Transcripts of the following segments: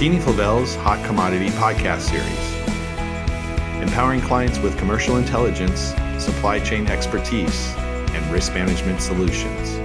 McKeany-Flavell's Hot Commodity podcast series, empowering clients with commercial intelligence, supply chain expertise, and risk management solutions.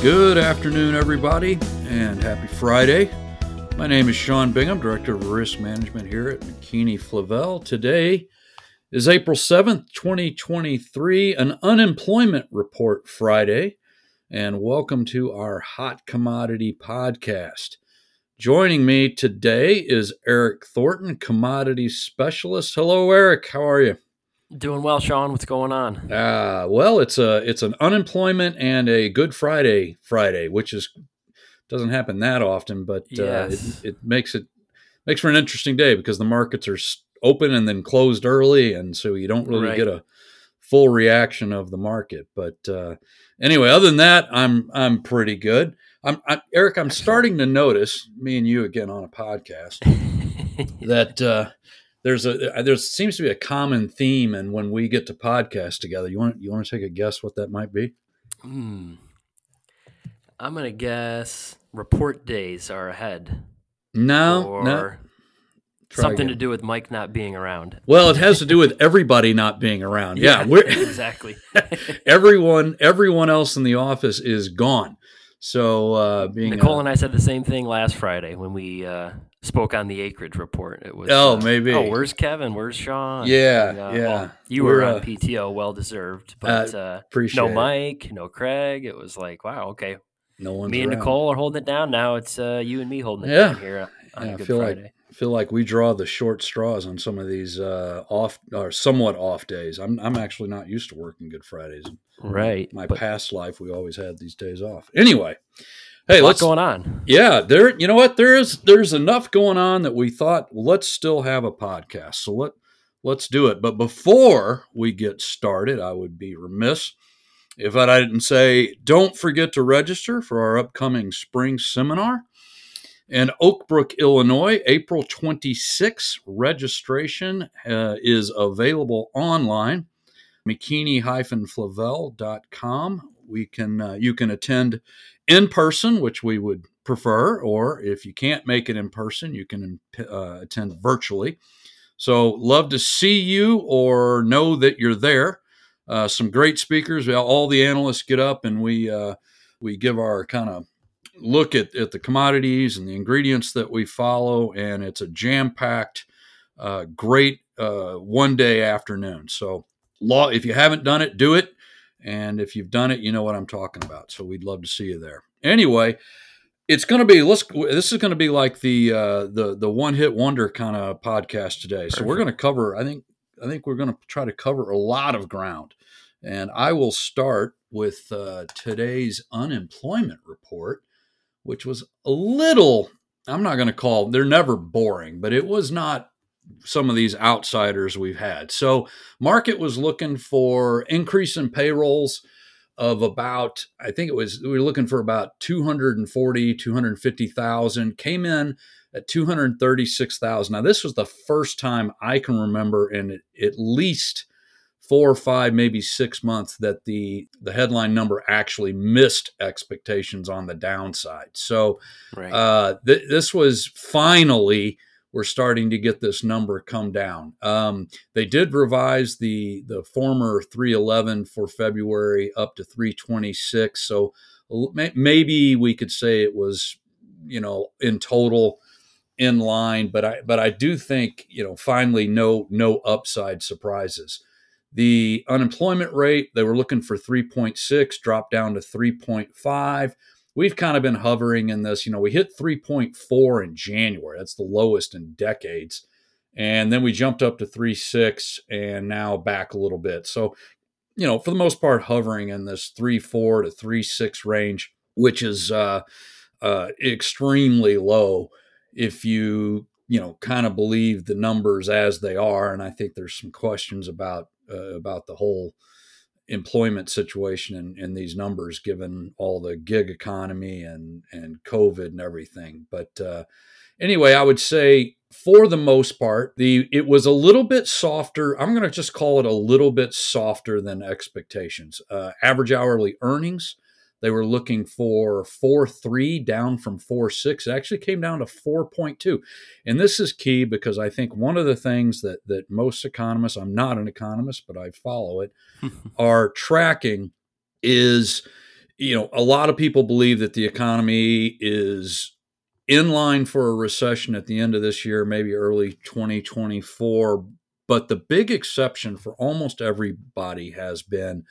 Good afternoon, everybody, and happy Friday. My name is Shawn Bingham, Director of Risk Management here at McKinney Flavel. Today is April 7th, 2023, an unemployment report Friday, and welcome to our Hot Commodity Podcast. Joining me today is Eric Thornton, Commodities Specialist. Hello, Eric. How are you? Doing well, Shawn. What's going on? Uh, well, it's a it's an unemployment and a Good Friday Friday, which is doesn't happen that often, but yes. uh, it, it, makes it makes for an interesting day because the markets are open and then closed early, and so you don't really right. get a full reaction of the market. But uh, anyway, other than that, I'm I'm pretty good. I'm I, Eric. I'm starting to notice me and you again on a podcast that uh, there's a there seems to be a common theme, and when we get to podcast together, you want you want to take a guess what that might be? Hmm. I'm gonna guess report days are ahead. No, or no. Something again. to do with Mike not being around. Well, it has to do with everybody not being around. Yeah, we're exactly. everyone everyone else in the office is gone. So uh, being Nicole uh, and I said the same thing last Friday when we uh, spoke on the acreage report. It was Oh, uh, maybe. Oh, where's Kevin? Where's Sean? Yeah, And, uh, yeah. well, you We're, were on uh, PTO, well deserved, but uh, appreciate no it. Mike, no Craig. It was like, wow, okay. no one's me and around. Nicole are holding it down. Now it's uh, you and me holding it Yeah. down here on Yeah, I Good feel Friday. like feel like we draw the short straws on some of these uh, off or somewhat off days. I'm I'm actually not used to working Good Fridays. Right. My but past life, we always had these days off. Anyway, hey, what's going on. Yeah, there. You know what? There is there's enough going on that we thought let's still have a podcast. So let let's do it. But before we get started, I would be remiss if I didn't say don't forget to register for our upcoming spring seminar in Oak Brook, Illinois, April 26. Registration uh, is available online, McKeany-Flavell.com. We can uh, you can attend in person, which we would prefer, or if you can't make it in person, you can uh, attend virtually. So, love to see you or know that you're there. Uh, some great speakers. All the analysts get up and we uh, we give our kind of look at, at the commodities and the ingredients that we follow, and it's a jam packed, uh, great uh, one day afternoon. So, law if you haven't done it, do it. And if you've done it, you know what I'm talking about. So we'd love to see you there. Anyway, it's going to be let's this is going to be like the uh, the the one hit wonder kind of podcast today. So we're going to cover I think I think we're going to try to cover a lot of ground. And I will start with uh, today's unemployment report, which was a little I'm not going to call they're never boring, but it was not some of these outsiders we've had. So market was looking for increase in payrolls of about I think it was we were looking for about 240 250,000 came in at 236,000. Now this was the first time I can remember in at least 4 or 5 maybe 6 months that the the headline number actually missed expectations on the downside. So Right. uh, th- this was finally we're starting to get this number come down. Um, they did revise the the former 311 for February up to 326. So maybe we could say it was, you know, in total in line. But I but I do think you know finally no no upside surprises. The unemployment rate they were looking for 3.6 dropped down to 3.5 we've kind of been hovering in this. You know, we hit 3.4 in January. That's the lowest in decades. And then we jumped up to 3.6 and now back a little bit. So, you know, for the most part, hovering in this 3.4 to 3.6 range, which is uh, uh, extremely low if you, you know, kind of believe the numbers as they are. And I think there's some questions about uh, about the whole employment situation in these numbers, given all the gig economy and and COVID and everything. But uh, anyway, I would say for the most part, the it was a little bit softer. I'm going to just call it a little bit softer than expectations. Uh, average hourly earnings they were looking for 4.3 down from 4.6. It actually came down to 4.2. And this is key because I think one of the things that, that most economists, I'm not an economist, but I follow it, are tracking is, you know, a lot of people believe that the economy is in line for a recession at the end of this year, maybe early 2024. But the big exception for almost everybody has been,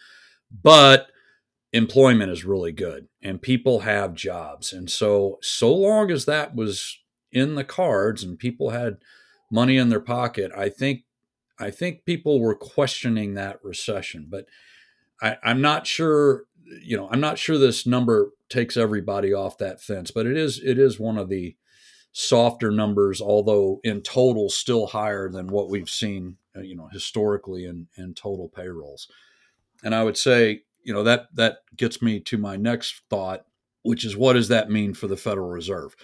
but employment is really good and people have jobs. And so, so long as that was in the cards and people had money in their pocket, I think, I think people were questioning that recession. But I, I'm not sure, you know, I'm not sure this number takes everybody off that fence, but it is, it is one of the softer numbers, although in total still higher than what we've seen, uh, you know, historically in, in total payrolls. And I would say, you know, that that gets me to my next thought, which is what does that mean for the Federal Reserve?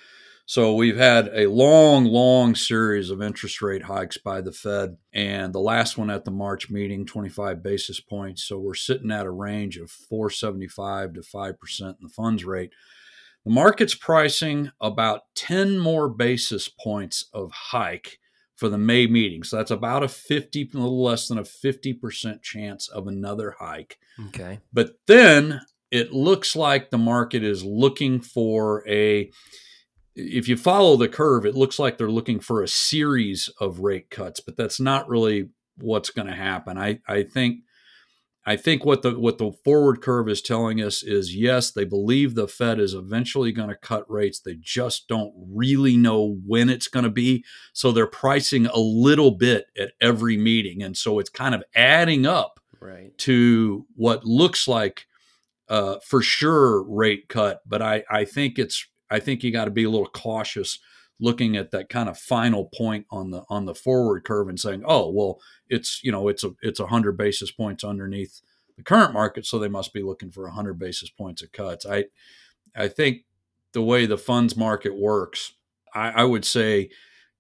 So we've had a long, long series of interest rate hikes by the Fed, and the last one at the March meeting, 25 basis points. So we're sitting at a range of 475 to 5% in the funds rate. The market's pricing about 10 more basis points of hike for the May meeting. So that's about a 50, a little less than a 50% chance of another hike. Okay. But then it looks like the market is looking for a, if you follow the curve, it looks like they're looking for a series of rate cuts, but that's not really what's going to happen. I, I think I think what the what the forward curve is telling us is yes, they believe the Fed is eventually going to cut rates. They just don't really know when it's going to be. So they're pricing a little bit at every meeting, and so it's kind of adding up right. to what looks like uh, for sure rate cut. But I I think it's I think you got to be a little cautious looking at that kind of final point on the on the forward curve and saying, oh well, it's you know it's a it's a hundred basis points underneath the current market, so they must be looking for a hundred basis points of cuts. I I think the way the funds market works, I, I would say,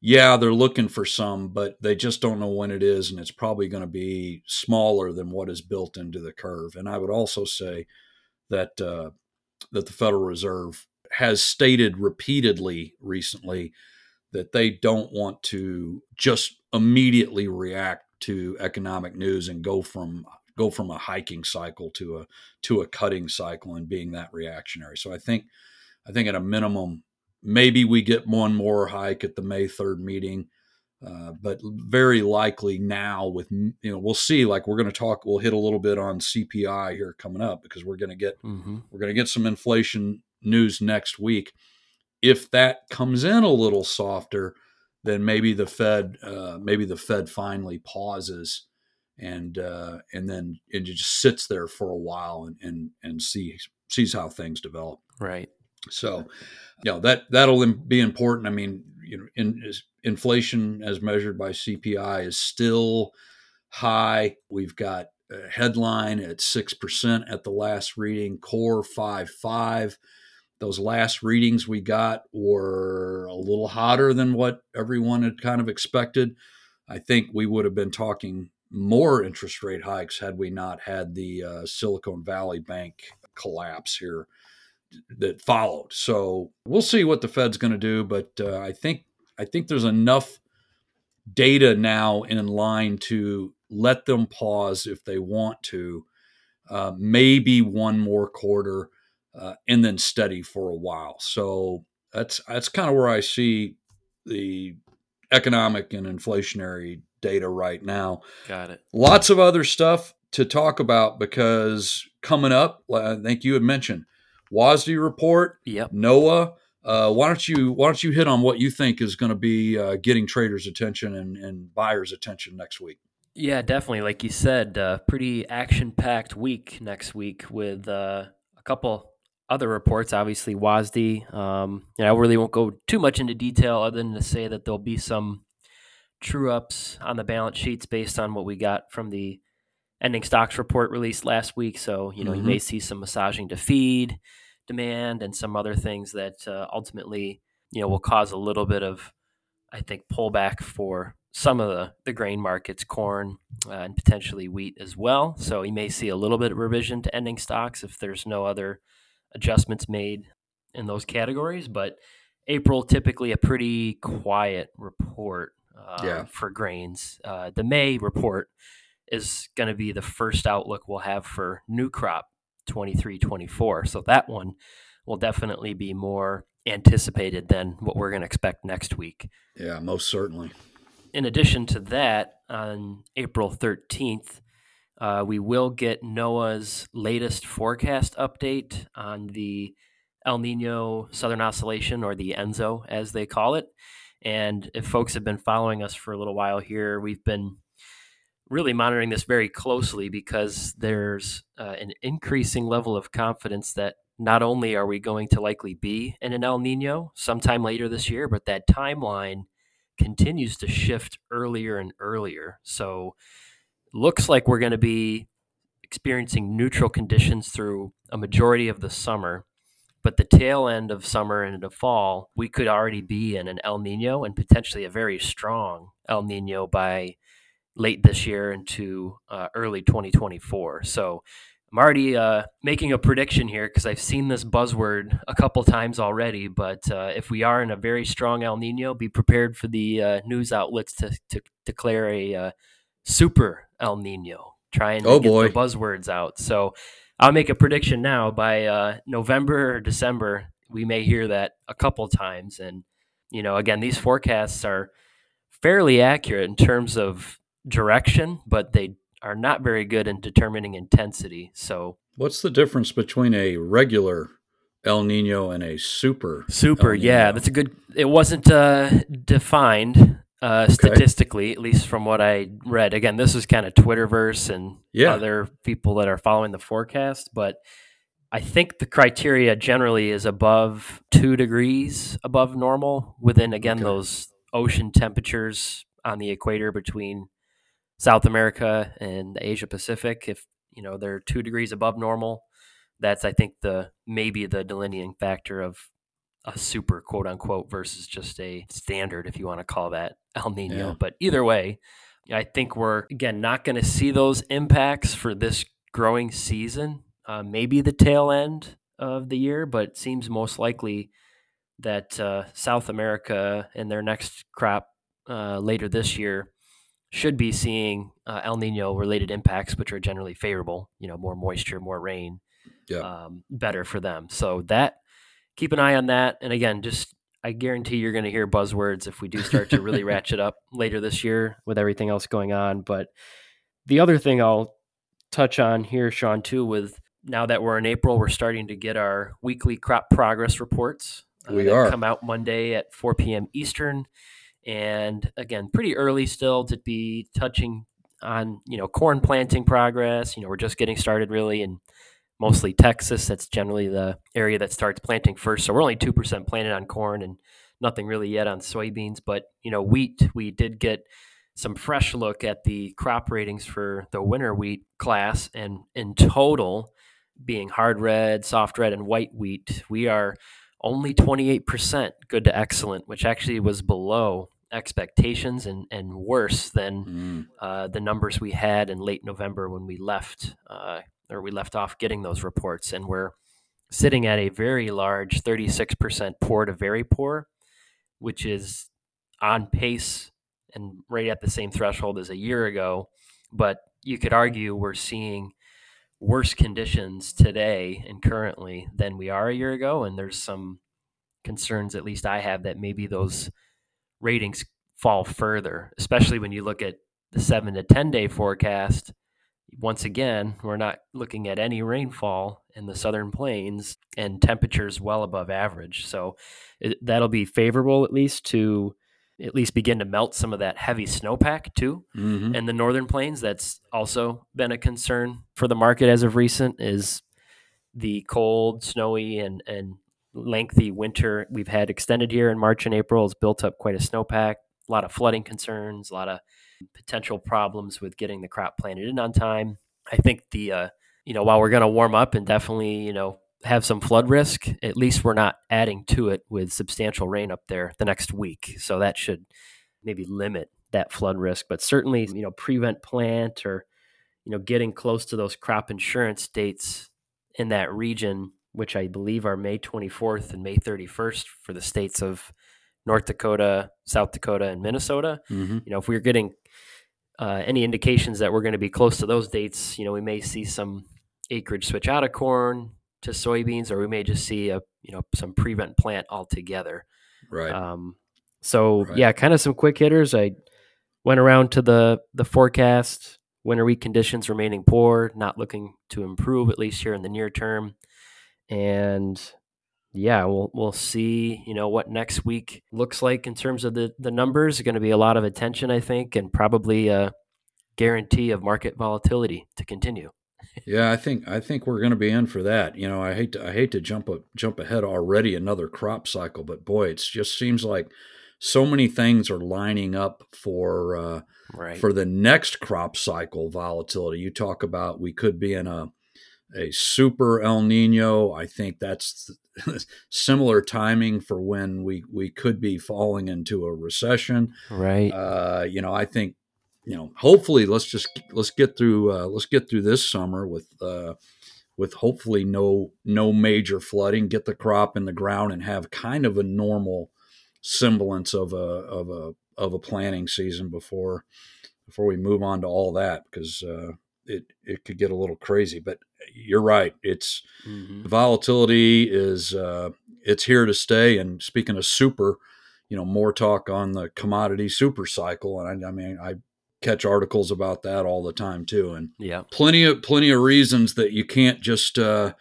yeah, they're looking for some, but they just don't know when it is, and it's probably going to be smaller than what is built into the curve. And I would also say that uh, that the Federal Reserve has stated repeatedly recently that they don't want to just immediately react to economic news and go from go from a hiking cycle to a to a cutting cycle and being that reactionary. So I think I think at a minimum maybe we get one more hike at the May 3rd meeting. Uh, but very likely now with you know we'll see like we're going to talk we'll hit a little bit on CPI here coming up because we're going to get mm-hmm. we're going to get some inflation news next week. If that comes in a little softer, then maybe the Fed, uh, maybe the Fed finally pauses and uh, and then it just sits there for a while and and and sees sees how things develop. Right. So, you know that that'll be important. I mean, you know, in, inflation as measured by CPI is still high. We've got a headline at six percent at the last reading, core five five those last readings we got were a little hotter than what everyone had kind of expected. I think we would have been talking more interest rate hikes had we not had the uh, Silicon Valley Bank collapse here that followed. So we'll see what the Fed's going to do, but uh, I think I think there's enough data now in line to let them pause if they want to. Uh, maybe one more quarter uh, and then steady for a while. So that's that's kind of where I see the economic and inflationary data right now. Got it. Lots of other stuff to talk about because coming up, I think you had mentioned WASDE report, yep. NOAA. Uh, why don't you why don't you hit on what you think is going to be uh, getting traders' attention and, and buyers' attention next week? Yeah, definitely. Like you said, uh, pretty action packed week next week with uh, a couple other reports, obviously WASDE. Um, and I really won't go too much into detail other than to say that there'll be some true ups on the balance sheets based on what we got from the ending stocks report released last week. So, you know, mm-hmm. you may see some massaging to feed demand and some other things that uh, ultimately, you know, will cause a little bit of, I think, pullback for some of the, the grain markets, corn uh, and potentially wheat as well. So you may see a little bit of revision to ending stocks if there's no other adjustments made in those categories. But April typically a pretty quiet report uh, Yeah. for grains. Uh, the May report is going to be the first outlook we'll have for new crop 23 24. So that one will definitely be more anticipated than what we're going to expect next week. Yeah, most certainly. In addition to that, on April 13th, uh, we will get NOAA's latest forecast update on the El Nino Southern Oscillation, or the ENSO as they call it. And if folks have been following us for a little while here, we've been really monitoring this very closely because there's uh, an increasing level of confidence that not only are we going to likely be in an El Nino sometime later this year, but that timeline continues to shift earlier and earlier. So looks like we're going to be experiencing neutral conditions through a majority of the summer. But the tail end of summer and into fall, we could already be in an El Nino and potentially a very strong El Nino by late this year into uh, early 2024. So I'm already uh, making a prediction here because I've seen this buzzword a couple times already. But uh, if we are in a very strong El Nino, be prepared for the uh, news outlets to, to declare a uh, super El Nino, trying to Oh, get boy. the buzzwords out. So I'll make a prediction now by uh, November or December, we may hear that a couple times. And, you know, again, these forecasts are fairly accurate in terms of direction, but they are not very good in determining intensity. So What's the difference between a regular El Nino and a super? super, yeah, that's a good. It wasn't uh, defined uh, statistically, at least from what I read. Again, this is kind of Twitterverse and Yeah. other people that are following the forecast, but I think the criteria generally is above two degrees above normal within again Okay. those ocean temperatures on the equator between South America and the Asia Pacific. If you know they're two degrees above normal, that's I think the maybe the delineating factor of a super quote unquote versus just a standard, if you want to call that El Nino. Yeah. But either way, I think we're again not going to see those impacts for this growing season. Uh, maybe the tail end of the year, but it seems most likely that uh, South America and their next crop uh, later this year should be seeing uh, El Nino related impacts, which are generally favorable. You know, more moisture, more rain, Yeah. um, better for them. So that keep an eye on that. And again, just I guarantee you're going to hear buzzwords if we do start to really ratchet up later this year with everything else going on. But the other thing I'll touch on here, Shawn, too, with now that we're in April, we're starting to get our weekly crop progress reports. uh, We are. come out Monday at 4 p.m. Eastern, and again, pretty early still to be touching on you know corn planting progress. You know, we're just getting started really, and mostly Texas. That's generally the area that starts planting first. So we're only two percent planted on corn and nothing really yet on soybeans. But you know, wheat we did get some fresh look at the crop ratings for the winter wheat class, and in total, being hard red, soft red, and white wheat, we are only 28% good to excellent, which actually was below expectations and, and worse than Mm. uh, the numbers we had in late November when we left uh, or we left off getting those reports. And we're sitting at a very large 36% poor to very poor, which is on pace and right at the same threshold as a year ago. But you could argue we're seeing worse conditions today and currently than we are a year ago. And there's some concerns, at least I have, that maybe those ratings fall further, especially when you look at the seven to 10 day forecast. Once again, we're not looking at any rainfall in the southern plains and temperatures well above average. So it, that'll be favorable, at least, to at least begin to melt some of that heavy snowpack too Mhm. in the northern plains that's also been a concern for the market as of recent is the cold snowy and and lengthy winter we've had extended here in march and april has built up quite a snowpack a lot of flooding concerns a lot of potential problems with getting the crop planted in on time. I think the uh, you know while we're going to warm up and definitely you know have some flood risk at least we're not adding to it with substantial rain up there the next week. So that should maybe limit that flood risk, but certainly, you know, prevent plant or, you know, getting close to those crop insurance dates in that region which I believe are May 24th and May 31st for the states of North Dakota, South Dakota, and Minnesota. Mm-hmm. You know, if we're getting uh, any indications that we're going to be close to those dates, you know, we may see some acreage switch out of corn to soybeans, or we may just see a you know some prevent plant altogether. Right. Um, so Right. yeah, kind of some quick hitters. I went around to the the forecast. Winter wheat conditions remaining poor, not looking to improve at least here in the near term. And yeah, we'll we'll see. You know what next week looks like in terms of the the numbers. Going to be a lot of attention, I think, and probably a guarantee of market volatility to continue. Yeah, I think I think we're going to be in for that. You know, I hate to I hate to jump a, jump ahead already another crop cycle, but boy, it just seems like so many things are lining up for uh, Right. for the next crop cycle volatility. You talk about we could be in a a super El Nino. I think that's similar timing for when we we could be falling into a recession. right. Uh, you know, I think you know, hopefully let's just let's get through uh, let's get through this summer with uh, with hopefully no no major flooding, get the crop in the ground and have kind of a normal semblance of a of a of a planting season before before we move on to all that because uh, it it could get a little crazy. But you're right, it's Mhm. volatility is uh, it's here to stay. And speaking of super, you know, more talk on the commodity super cycle, and I, I mean, I catch articles about that all the time too, and Yeah. plenty of plenty of reasons that you can't just uh,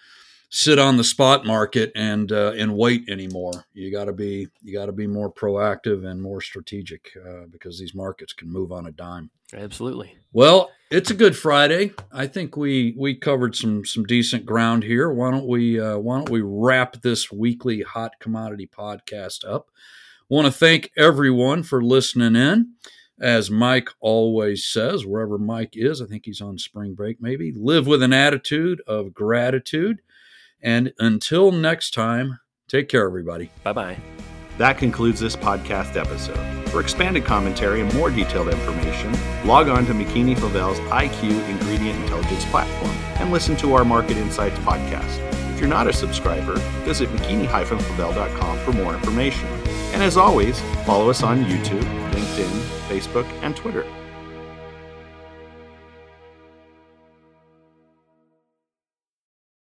sit on the spot market and uh, and wait anymore. You got to be you got to be more proactive and more strategic uh, because these markets can move on a dime. Absolutely. Well, it's a good Friday. I think we we covered some some decent ground here. Why don't we uh, why don't we wrap this weekly hot commodity podcast up? Want to thank everyone for listening in. As Mike always says, wherever Mike is, I think he's on spring break maybe, live with an attitude of gratitude. And until next time, take care, everybody. Bye bye. That concludes this podcast episode. For expanded commentary and more detailed information, log on to McKeany-Flavell's IQ Ingredient Intelligence platform and listen to our Market Insights podcast. If you're not a subscriber, visit McKeany-Flavell.com for more information. And as always, follow us on YouTube, LinkedIn, Facebook, and Twitter.